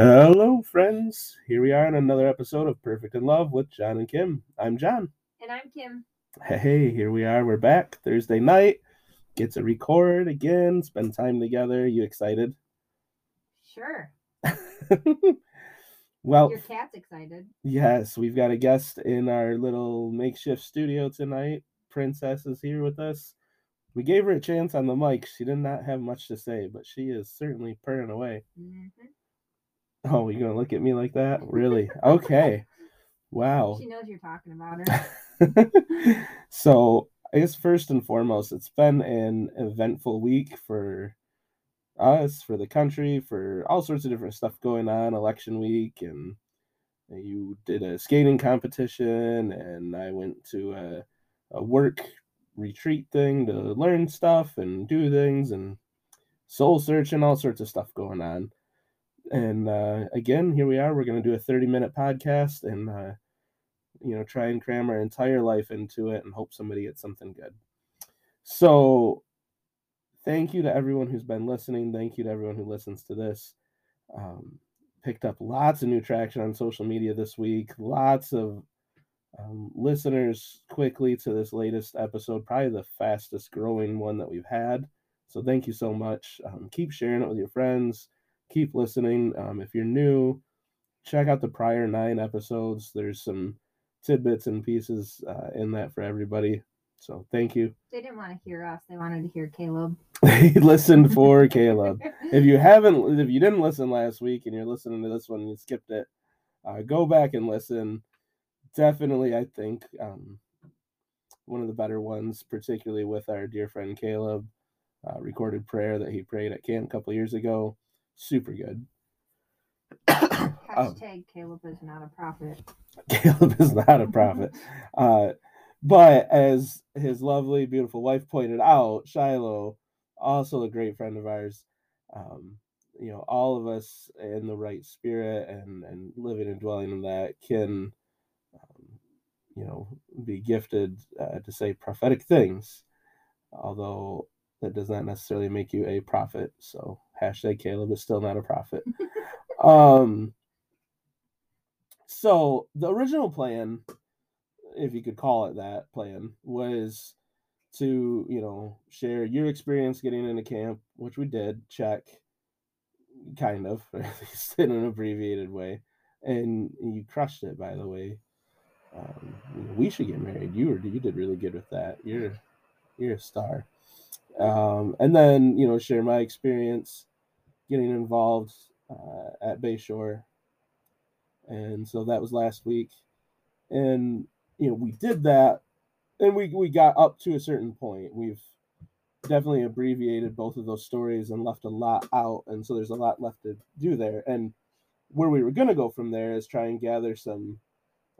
Hello, friends. Here we are in another episode of Perfect in Love with John and Kim. I'm John. And I'm Kim. Hey, here we are. We're back Thursday night. Get to record again, spend time together. You excited? Sure. well, Your cat's excited. yes, we've got a guest in our little makeshift studio tonight. Princess is here with us. We gave her a chance on the mic. She did not have much to say, but she is certainly purring away. Mhm. Oh, you gonna look at me like that? Really? Okay. Wow. She knows you're talking about her. so I guess first and foremost, it's been an eventful week for us, for the country, for all sorts of different stuff going on. Election week, and you did a skating competition, and I went to a, a work retreat thing to learn stuff and do things, and soul searching, and all sorts of stuff going on. And uh, again, here we are. We're going to do a 30 minute podcast and uh, you know try and cram our entire life into it and hope somebody gets something good. So thank you to everyone who's been listening. Thank you to everyone who listens to this. Um, picked up lots of new traction on social media this week. Lots of um, listeners quickly to this latest episode probably the fastest growing one that we've had. So thank you so much. Um, keep sharing it with your friends keep listening um, if you're new check out the prior nine episodes there's some tidbits and pieces uh, in that for everybody. So thank you. They didn't want to hear us. They wanted to hear Caleb. They listened for Caleb. If you haven't, if you didn't listen last week and you're listening to this one, you skipped it. Uh, go back and listen. Definitely, I think um, one of the better ones, particularly with our dear friend Caleb, uh, recorded prayer that he prayed at camp a couple years ago. Super good. Um, Hashtag Caleb is not a prophet. Caleb is not a prophet. Uh, but as his lovely, beautiful wife pointed out, Shiloh, also a great friend of ours, um, you know, all of us in the right spirit and, and living and dwelling in that can, um, you know, be gifted uh, to say prophetic things, although that does not necessarily make you a prophet. So hashtag Caleb is still not a prophet. um, so the original plan, if you could call it that plan, was to, you know, share your experience getting into camp, which we did, check, kind of, at least in an abbreviated way. And you crushed it, by the way. Um, we should get married. You were you did really good with that. You're you're a star. Um, and then you know share my experience getting involved uh, at Bay Shore. And so that was last week. And you know we did that and we we got up to a certain point. We've definitely abbreviated both of those stories and left a lot out and so there's a lot left to do there. And where we were going to go from there is try and gather some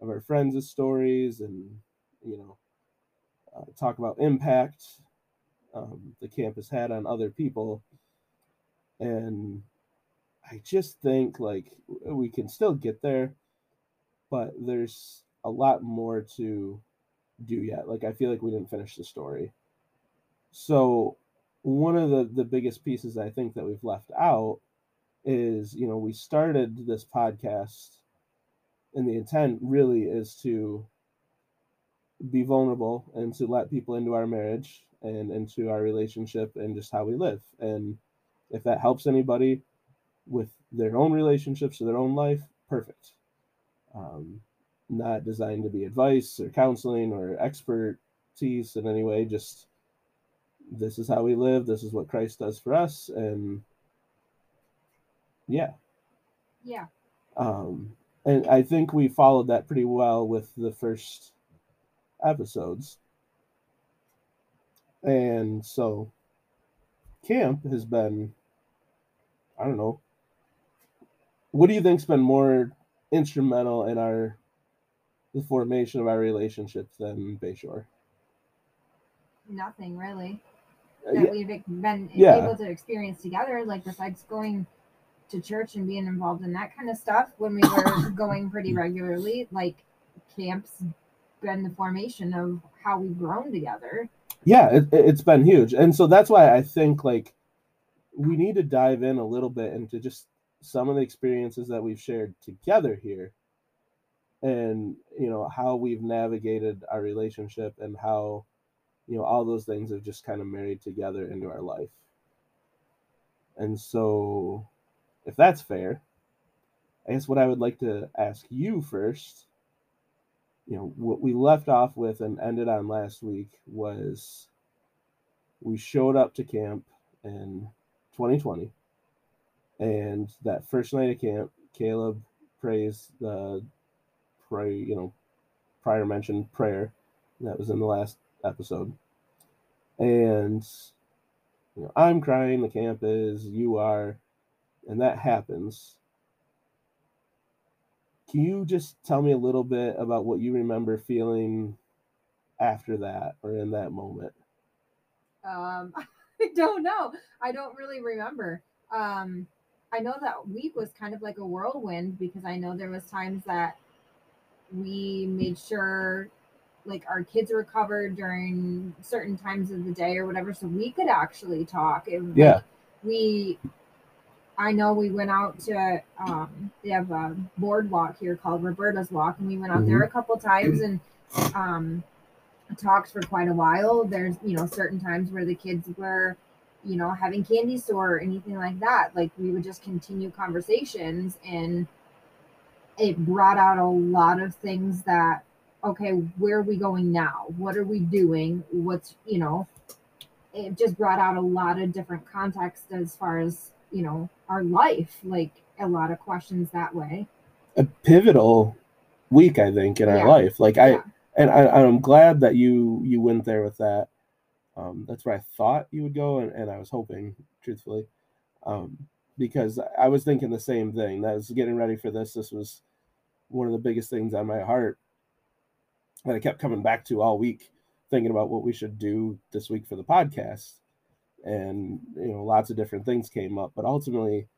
of our friends' stories and you know uh, talk about impact um, the campus had on other people and I just think like we can still get there, but there's a lot more to do yet. Like I feel like we didn't finish the story. So one of the the biggest pieces I think that we've left out is, you know, we started this podcast and the intent really is to be vulnerable and to let people into our marriage and into our relationship and just how we live. And if that helps anybody, with their own relationships or their own life, perfect. Um, not designed to be advice or counseling or expertise in any way. Just this is how we live. This is what Christ does for us, and yeah, Yeah. um, and I think we followed that pretty well with the first episodes. And so, camp has been, I don't know, what do you think's been more instrumental in our the formation of our relationship than Bay Shore? Nothing really Uh, that yeah, we've been Yeah. able to experience together. Like besides going to church and being involved in that kind of stuff when we were going pretty regularly, like camps been the formation of how we've grown together. Yeah, it, it's been huge, and so that's why I think like we need to dive in a little bit into just some of the experiences that we've shared together here and you know how we've navigated our relationship and how you know all those things have just kind of married together into our life. And so if that's fair i guess what i would like to ask you first you know what we left off with and ended on last week was we showed up to camp in 2020 and that first night of camp caleb prays the pray you know prior mentioned prayer that was in the last episode. And you know i'm crying the camp is you are and that happens can you just tell me a little bit about what you remember feeling after that or in that moment Um, I don't know. I don't really remember. Um, I know that week was kind of like a whirlwind because I know there was times that we made sure like our kids were covered during certain times of the day or whatever, so we could actually talk. It, Yeah. like, we. I know we went out to um they have a boardwalk here called Roberta's Walk and we went out there a couple times and um talked for quite a while. There's, you know, certain times where the kids were, you know, having candy store or anything like that. Like we would just continue conversations and it brought out a lot of things that, okay, where are we going now? What are we doing? What's, you know, it just brought out a lot of different context as far as, you know, our life, like a lot of questions that way. a pivotal week i think in our life. Like i Yeah. and I, i'm glad that you you went there with that. Um that's where i thought you would go and, and i was hoping truthfully. Um because i was thinking the same thing. That was getting ready for this. This was one of the biggest things on my heart that i kept coming back to all week thinking about what we should do this week for the podcast and you know lots of different things came up but ultimately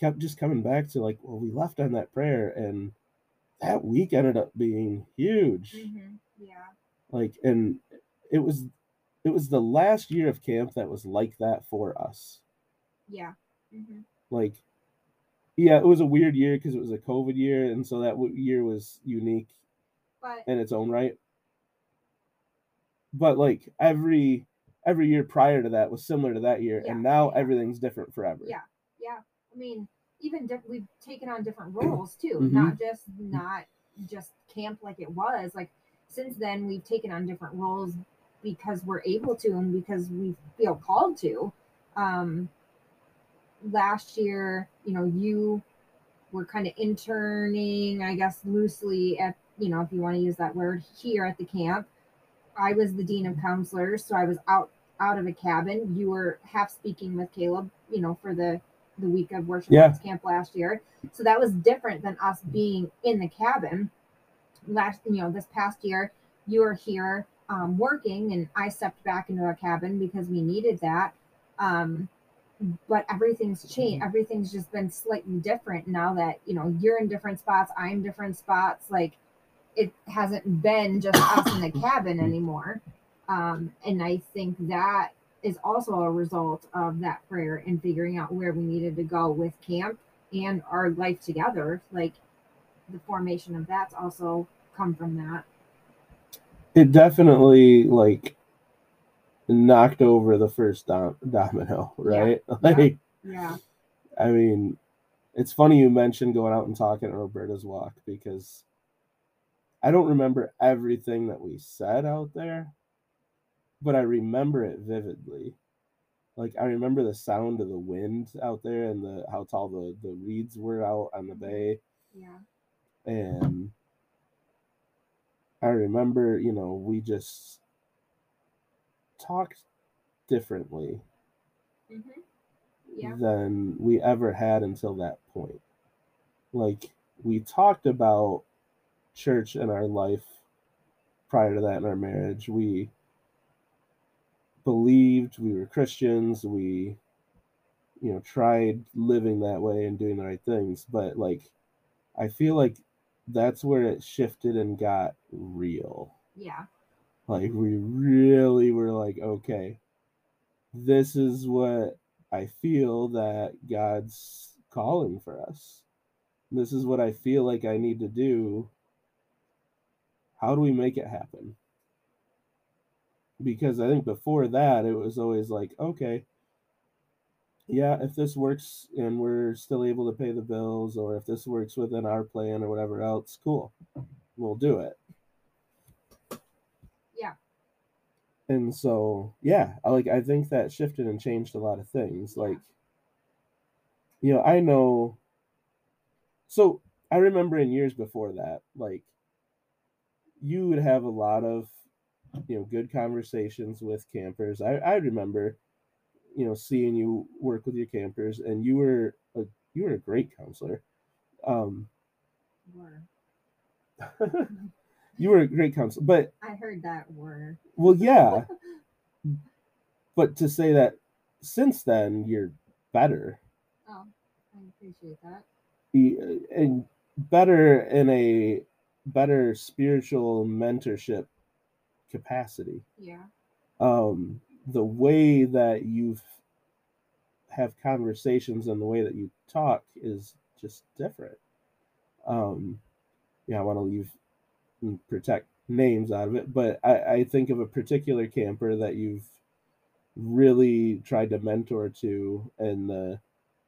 kept just coming back to like well we left on that prayer and that week ended up being huge. Yeah. like and it was it was the last year of camp that was like that for us. Yeah. hmm like yeah it was a weird year because it was a covid year and so that w- year was unique But in its own right. But like every every year prior to that was similar to that year Yeah, and now everything's different forever. Yeah. yeah. I mean even diff- we've taken on different roles too Mhm. not just not just camp like it was like since then we've taken on different roles because we're able to and because we feel called to. Um last year you know you were kind of interning i guess loosely at you know if you want to use that word here at the camp. I was the dean of counselors so i was out out of a cabin. You were half speaking with caleb you know for the the week of worship Yeah. Camp last year. So that was different than us being in the cabin. Last you know this past year you were here um, working and i stepped back into a cabin because we needed that. Um, but everything's changed. Everything's just been slightly different now that you know you're in different spots i'm different spots. Like it hasn't been just us in the cabin anymore um, and i think that is also a result of that prayer and figuring out where we needed to go with camp and our life together. Like the formation of that's also come from that. It definitely like knocked over the first dom- domino right? Like yeah. I mean, it's funny you mentioned going out and talking at Roberta's walk because I don't remember everything that we said out there, but I remember it vividly. Like I remember the sound of the wind out there and the how tall the, the reeds were out on the bay yeah and I remember, you know, we just talked differently hmm yeah than we ever had until that point. Like we talked about church and our life prior to that in our marriage. We believed we were Christians. We you know tried living that way and doing the right things, but like I feel like that's where it shifted and got real. yeah Like we really were like, okay, this is what I feel that God's calling for us. This is what I feel like I need to do. How do we make it happen? Because I think before that, it was always like, okay, yeah, if this works and we're still able to pay the bills, or if this works within our plan or whatever else, cool, we'll do it. Yeah. And so, yeah, I like I think that shifted and changed a lot of things. Like, you know, I know. So I remember in years before that, like, you would have a lot of, you know, good conversations with campers. I I remember you know seeing you work with your campers and you were a you were a great counselor um Were. you were a great counselor but I heard that word. well yeah but to say that since then you're better Oh, I appreciate that. and better in a better spiritual mentorship capacity. Yeah. um the way that you have conversations and the way that you talk is just different. Um yeah i want to leave and protect names out of it but I, I think of a particular camper that you've really tried to mentor to and the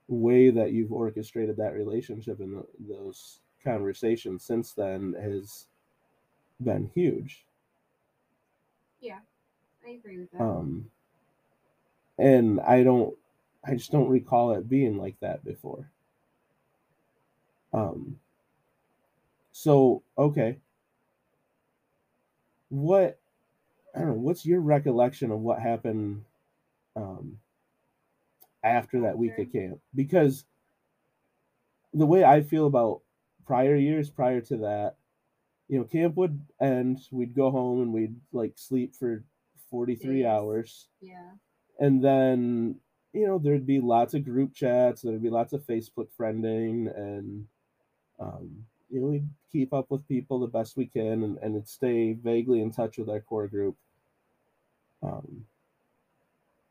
way that you've orchestrated that relationship and th those conversations since then has been huge I agree with that. um and i don't i just don't recall it being like that before um so okay what i don't know what's your recollection of what happened um after that week of After? camp because the way i feel about prior years prior to that you know camp would end we'd go home and we'd like sleep for 43 Days. hours yeah. and then you know there'd be lots of group chats there'd be lots of facebook friending and um, you know we'd keep up with people the best we can and, and it'd stay vaguely in touch with our core group um,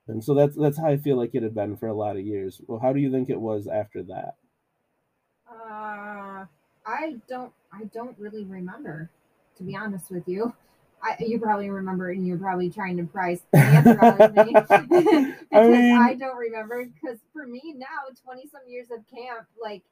and so that's that's how i feel like it had been for a lot of years well how do you think it was after that I don't. I don't really remember, to be honest with you. I, you probably remember, and you're probably trying to price the answer out of me because I, mean- don't remember. Because for me now, twenty some years of camp, like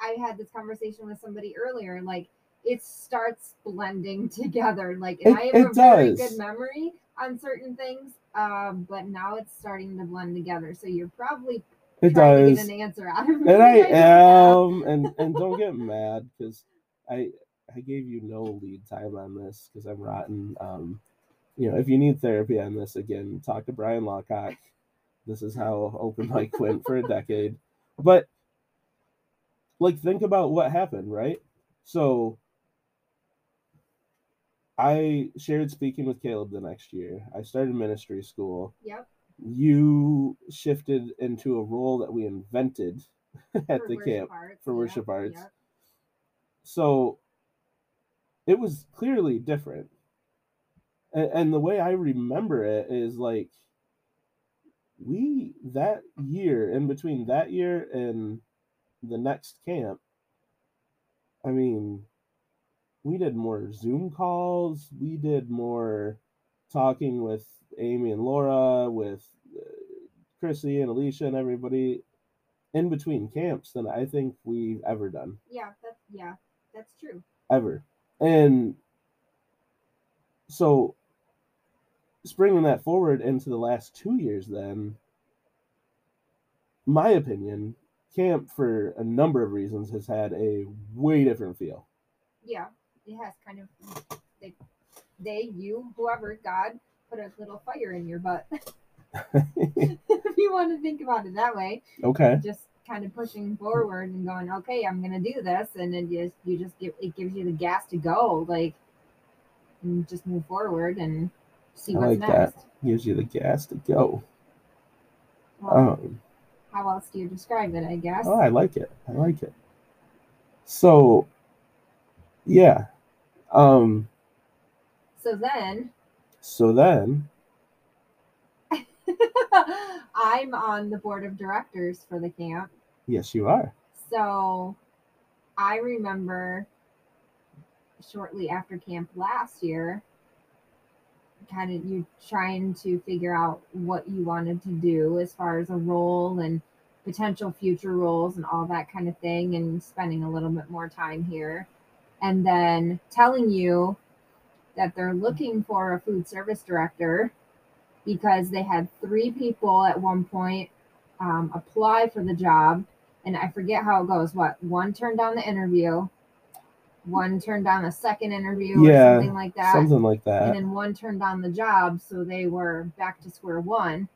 I had this conversation with somebody earlier, like it starts blending together. Like, and It- I have a very good memory on certain things, um, but now it's starting to blend together. So you're probably it does an answer out of me. and I am, and and don't get mad because I I gave you no lead time on this because I'm rotten. Um, you know, if you need therapy on this again, talk to Brian Lockock. This is how open mic went for a decade. But like, think about what happened, right? So I shared speaking with Caleb the next year. I started ministry school Yep. You shifted into a role that we invented at for the camp arts, for worship arts. So it was clearly different. And, and the way I remember it is like we that year in between that year and the next camp, I mean, we did more Zoom calls, we did more talking with Amy and Laura, with uh, Chrissy and Alicia and everybody in between camps than I think we've ever done Yeah, that's yeah, that's true. ever. And so, springing that forward into the last two years, then, my opinion, camp for a number of reasons has had a way different feel. Yeah, it has kind of they, they, you, whoever, God put a little fire in your butt. if you want to think about it that way, okay. just kind of pushing forward and going, okay, I'm gonna do this, and then just you just give it gives you the gas to go, like, and just move forward and see I what's like that. Gives you the gas to go. Well, Um, how else do you describe it? I guess. oh, I like it. I like it. So, yeah. Um. So then, So then, I'm on the board of directors for the camp. yes, you are. So I remember shortly after camp last year, kind of you trying to figure out what you wanted to do as far as a role and potential future roles and all that kind of thing, and spending a little bit more time here. And then telling you that they're looking for a food service director because they had three people at one point um, apply for the job. And I forget how it goes. What one turned down the interview, one turned down the second interview, Yeah, or something like that Something like that. and then one turned down the job so they were back to square one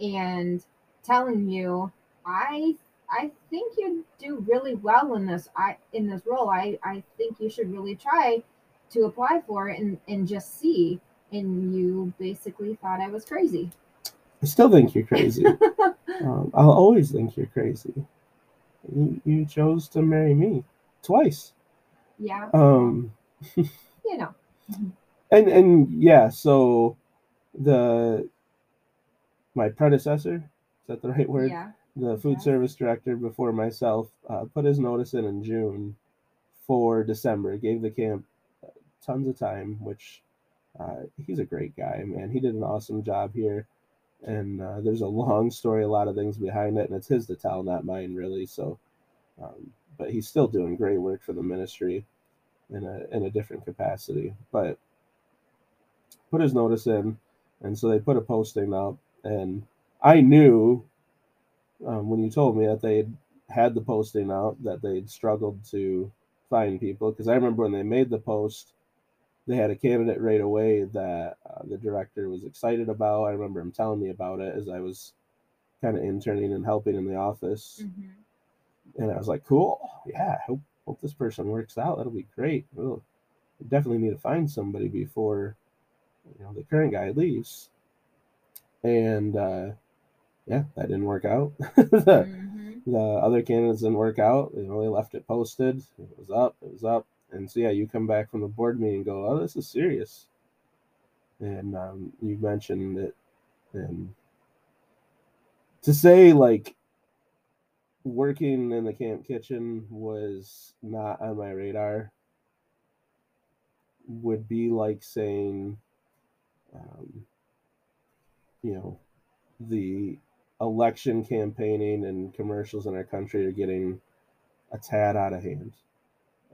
and telling you i i think you'd do really well in this i in this role i i think you should really try to apply for it and and just see and you basically thought i was crazy I still think you're crazy. um, I'll always think you're crazy. You, you chose to marry me twice. yeah Um, you know and and yeah, so the my predecessor is that the right word? yeah the food Yes. service director before myself uh, put his notice in in June for December. Gave the camp tons of time, which uh, he's a great guy, man. He did an awesome job here, and uh, there's a long story, a lot of things behind it, and it's his to tell, not mine, really. So, um, but he's still doing great work for the ministry in a in a different capacity. But put his notice in, and so they put a posting up, and I knew um, when you told me that they had had the posting out that they'd struggled to find people because I remember when they made the post, they had a candidate right away that uh, the director was excited about. I remember him telling me about it as I was kind of interning and helping in the office, Mhm. and I was like, "Cool, yeah, hope hope this person works out. That'll be great. We'll we definitely need to find somebody before you know the current guy leaves." And uh, yeah, that didn't work out. the, Mhm. the other candidates didn't work out. You know, they left it posted. It was up. It was up. And so yeah, you come back from the board meeting and go, "Oh, this is serious." And um, you mentioned it, and to say like working in the camp kitchen was not on my radar would be like saying, um, you know, the election campaigning and commercials in our country are getting a tad out of hand.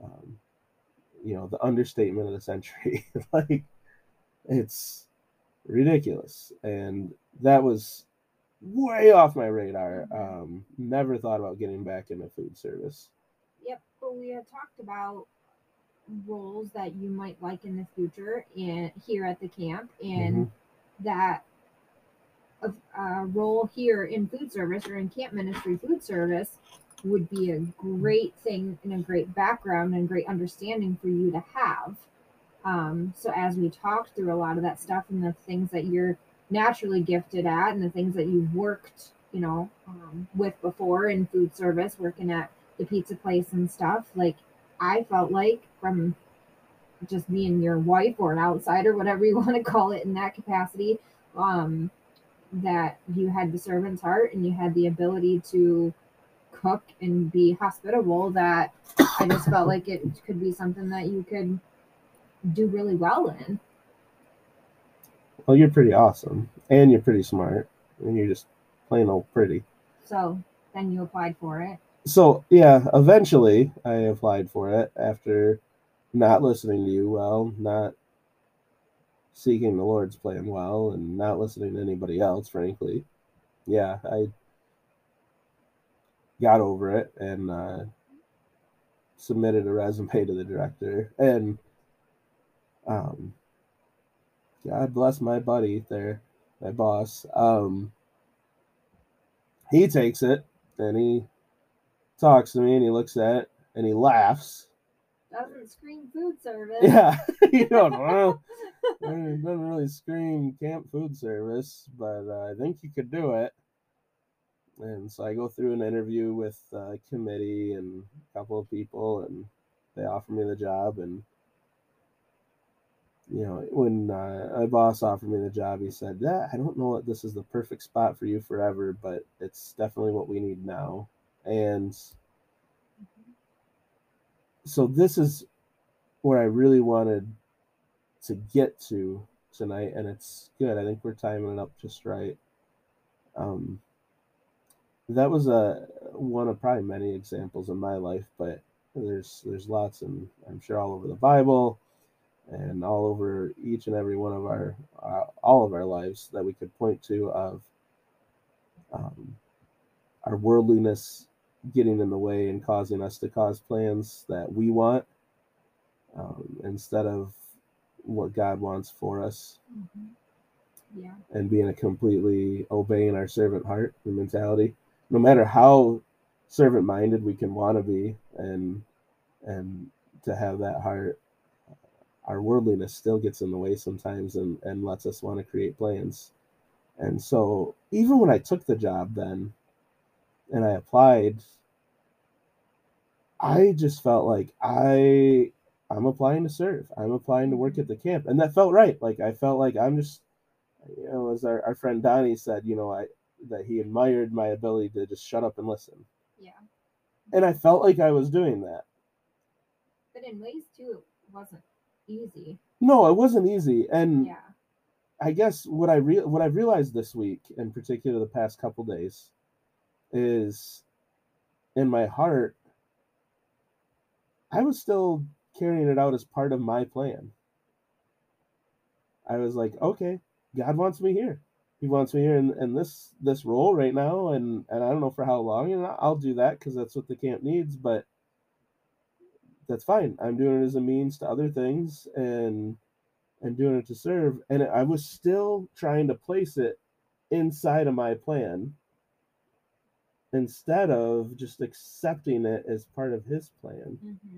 Um, you know, the understatement of the century. like, it's ridiculous. And that was way off my radar. Mm-hmm. Um, never thought about getting back into food service. Yep, but we had talked about roles that you might like in the future and here at the camp and mm-hmm. that a, a uh, role here in food service or in camp ministry food service would be a great thing and a great background and great understanding for you to have. Um, so as we talked through a lot of that stuff and the things that you're naturally gifted at and the things that you've worked, you know, um, with before in food service, working at the pizza place and stuff, like I felt like from just being your wife or an outsider, whatever you want to call it in that capacity, um, that you had the servant's heart and you had the ability to cook and be hospitable that I just felt like it could be something that you could do really well in. Well, you're pretty awesome, and you're pretty smart, and you're just plain old pretty. So then you applied for it. So yeah, eventually I applied for it after not listening to you well, not seeking the Lord's plan well, and not listening to anybody else, frankly. Yeah, I got over it and uh, submitted a resume to the director. And um, God bless my buddy there, my boss. Um, he takes it and he talks to me and he looks at it and he laughs. Doesn't scream food service. Yeah, you don't know. It doesn't really scream camp food service, but uh, I think you could do it. And so I go through an interview with a committee and a couple of people, and they offer me the job. And you know, when uh, my boss offered me the job, he said, "Yeah, I don't know that this is the perfect spot for you forever, but it's definitely what we need now." And so this is where I really wanted to get to tonight, and it's good. I think we're timing it up just right. Um, that was a one of probably many examples in my life, but there's there's lots, and I'm sure all over the Bible, and all over each and every one of our uh, all of our lives that we could point to of um, our worldliness getting in the way and causing us to cause plans that we want um, instead of what God wants for us. Mm-hmm. Yeah. And being a completely obeying our servant heart and mentality, no matter how servant minded we can want to be, and and to have that heart, our worldliness still gets in the way sometimes, and and lets us want to create plans. And so even when I took the job then, and I applied, I just felt like I I'm applying to serve. I'm applying to work at the camp. And that felt right. Like I felt like I'm just you know, as our, our friend Donnie said, you know, I that he admired my ability to just shut up and listen. Yeah. And I felt like I was doing that. But in ways too, it wasn't easy. No, it wasn't easy. And Yeah. I guess what I re- what I realized this week, in particular the past couple days, is in my heart, I was still carrying it out as part of my plan. I was like, okay, God wants me here. He wants me here in, in this this role right now, and and I don't know for how long, and I'll do that because that's what the camp needs. But that's fine. I'm doing it as a means to other things, and and doing it to serve. And I was still trying to place it inside of my plan instead of just accepting it as part of his plan Mm-hmm.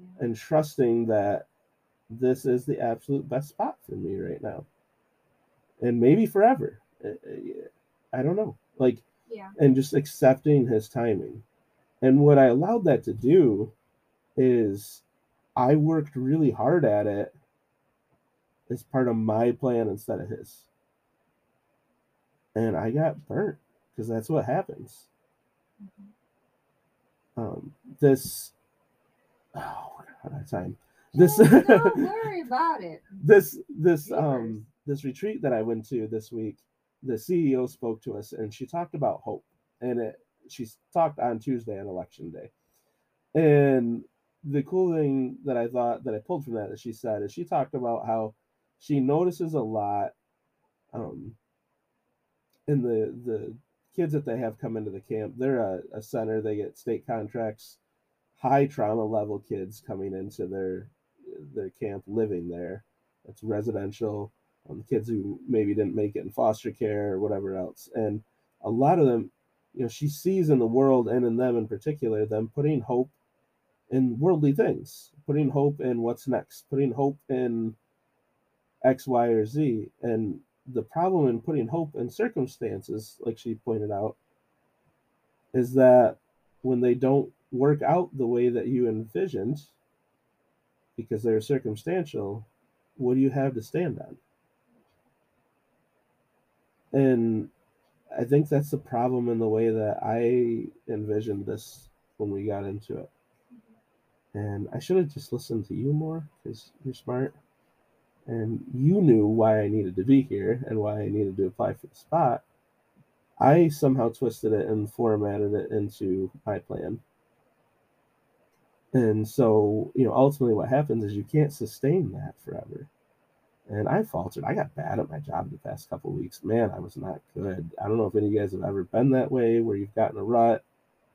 Yeah. and trusting that this is the absolute best spot for me right now and maybe forever i don't know like Yeah. and just accepting his timing and what i allowed that to do is i worked really hard at it as part of my plan instead of his and i got burnt because that's what happens Mhm. um this oh we're out of time this Oh, don't worry about it. this this um this retreat that I went to this week, the CEO spoke to us and she talked about hope. And it she talked on Tuesday on election day. And the cool thing that I thought that I pulled from that that she said is she talked about how she notices a lot um in the the kids that they have come into the camp, they're a, a center, they get state contracts, high trauma level kids coming into their their camp living there. It's residential. Um, kids who maybe didn't make it in foster care or whatever else, and a lot of them, you know, she sees in the world and in them in particular, them putting hope in worldly things, putting hope in what's next, putting hope in X, Y, or Z. And the problem in putting hope in circumstances, like she pointed out, is that when they don't work out the way that you envisioned, because they're circumstantial, what do you have to stand on? And I think that's the problem in the way that I envisioned this when we got into it. And I should have just listened to you more because you're smart. And you knew why I needed to be here and why I needed to apply for the spot. I somehow twisted it and formatted it into my plan. And so, you know, ultimately what happens is you can't sustain that forever. And I faltered. I got bad at my job the past couple weeks. Man, I was not good. I don't know if any of you guys have ever been that way where you've gotten a rut,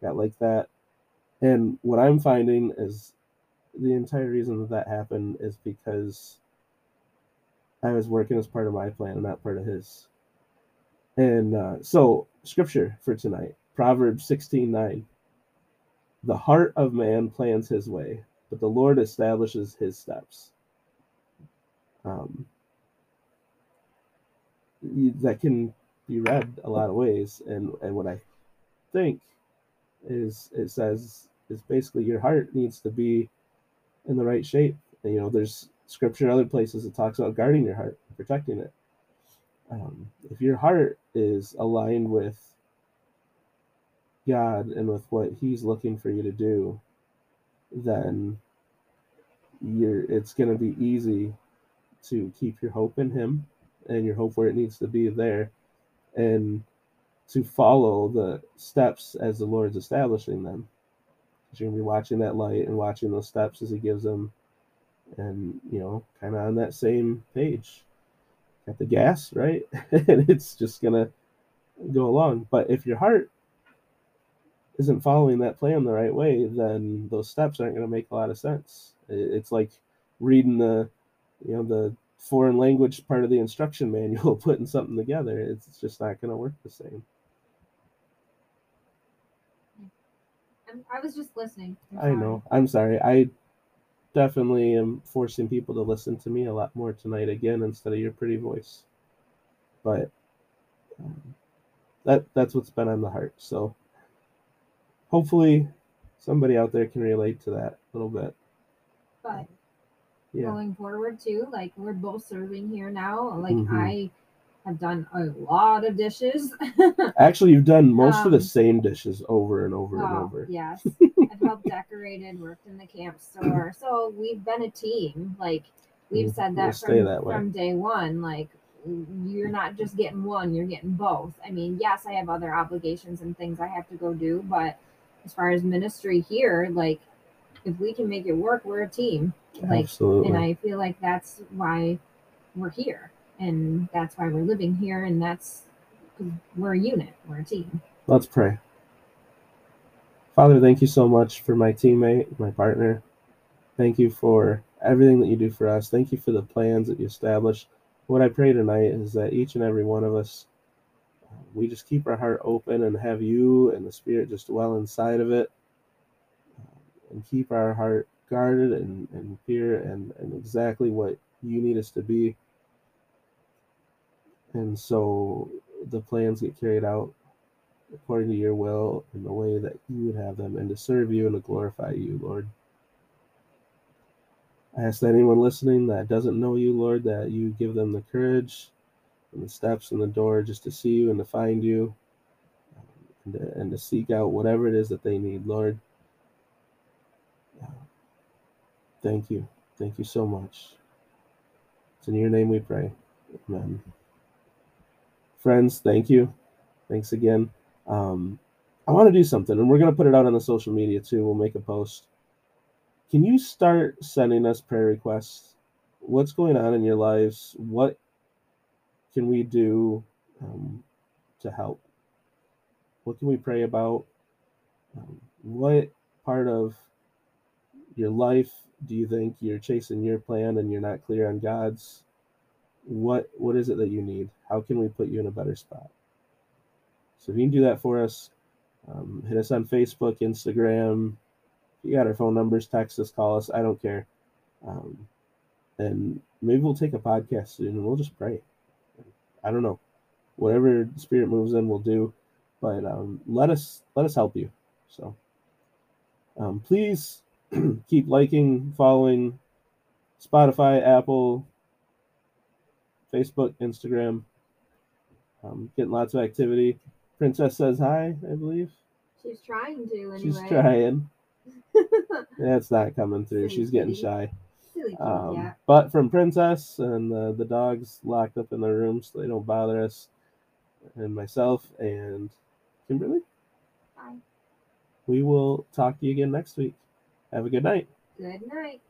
got like that. And what I'm finding is the entire reason that that happened is because I was working as part of my plan and not part of his. And uh, so, scripture for tonight Proverbs 16 9. The heart of man plans his way, but the Lord establishes his steps. Um, that can be read a lot of ways, and and what I think is it says is basically your heart needs to be in the right shape. And, you know, there's scripture in other places that talks about guarding your heart, protecting it. Um, if your heart is aligned with God and with what He's looking for you to do, then you're it's going to be easy to keep your hope in him and your hope where it needs to be there and to follow the steps as the lord's establishing them. You're to be watching that light and watching those steps as he gives them and you know kind of on that same page. At the gas right? And it's just to go along. But if your heart isn't following that plan the right way then those steps aren't going to make a lot of sense. It's like reading the you know the foreign language part of the instruction manual putting something together it's just not going to work the same. I was just listening. I know. i'm sorry. I definitely am forcing people to listen to me a lot more tonight again instead of your pretty voice. But um, that that's what's been on the heart. So hopefully somebody out there can relate to that a little bit. But yeah. going forward too. Like we're both serving here now. Like mm-hmm. I have done a lot of dishes. Actually, you've done most um, of the um, same dishes over and over oh, and over. Yes. I've helped decorated, worked in the camp store. So we've been a team. Like we've mm, said that, we'll from, that from day one. Like you're not just getting one, you're getting both. I mean, yes, I have other obligations and things I have to go do, but as far as ministry here, like if we can make it work, we're a team. Like, Absolutely. And I feel like that's why we're here, and that's why we're living here, and that's we're a unit, we're a team. Let's pray. Father, thank you so much for my teammate, my partner. Thank you for everything that you do for us. Thank you for the plans that you established. What I pray tonight is that each and every one of us, we just keep our heart open and have you and the Spirit just dwell inside of it and keep our heart guarded and, and pure and, and exactly what you need us to be. And so the plans get carried out according to your will in the way that you would have them and to serve you and to glorify you, Lord. I ask that anyone listening that doesn't know you, Lord, that you give them the courage and the steps and the door just to see you and to find you um, and to, and to seek out whatever it is that they need, Lord. Thank you. Thank you so much. It's in your name we pray. Amen. Friends, thank you. Thanks again. Um, I want to do something, and we're going to put it out on the social media too. We'll make a post. Can you start sending us prayer requests? What's going on in your lives? What can we do um, to help? What can we pray about? Um, what part of your life do you think you're chasing your plan and you're not clear on God's? What what is it that you need? How can we put you in a better spot? So if you can do that for us, um, hit us on Facebook, Instagram. you got our phone numbers, text us, call us. I don't care. Um, and maybe we'll take a podcast soon and we'll just pray. I don't know. Whatever Spirit moves in, we'll do. But um, let us let us help you. So um, please keep liking, following Spotify, Apple, Facebook, Instagram. Um, getting lots of activity. Princess says hi, I believe. She's trying to anyway. She's trying. it's not coming through. Silly She's getting shy. Um, yeah. But from Princess and uh, the dogs locked up in their rooms, so they don't bother us, and myself and Kimberly. Bye. We will talk to you again next week. Have a good night. Good night.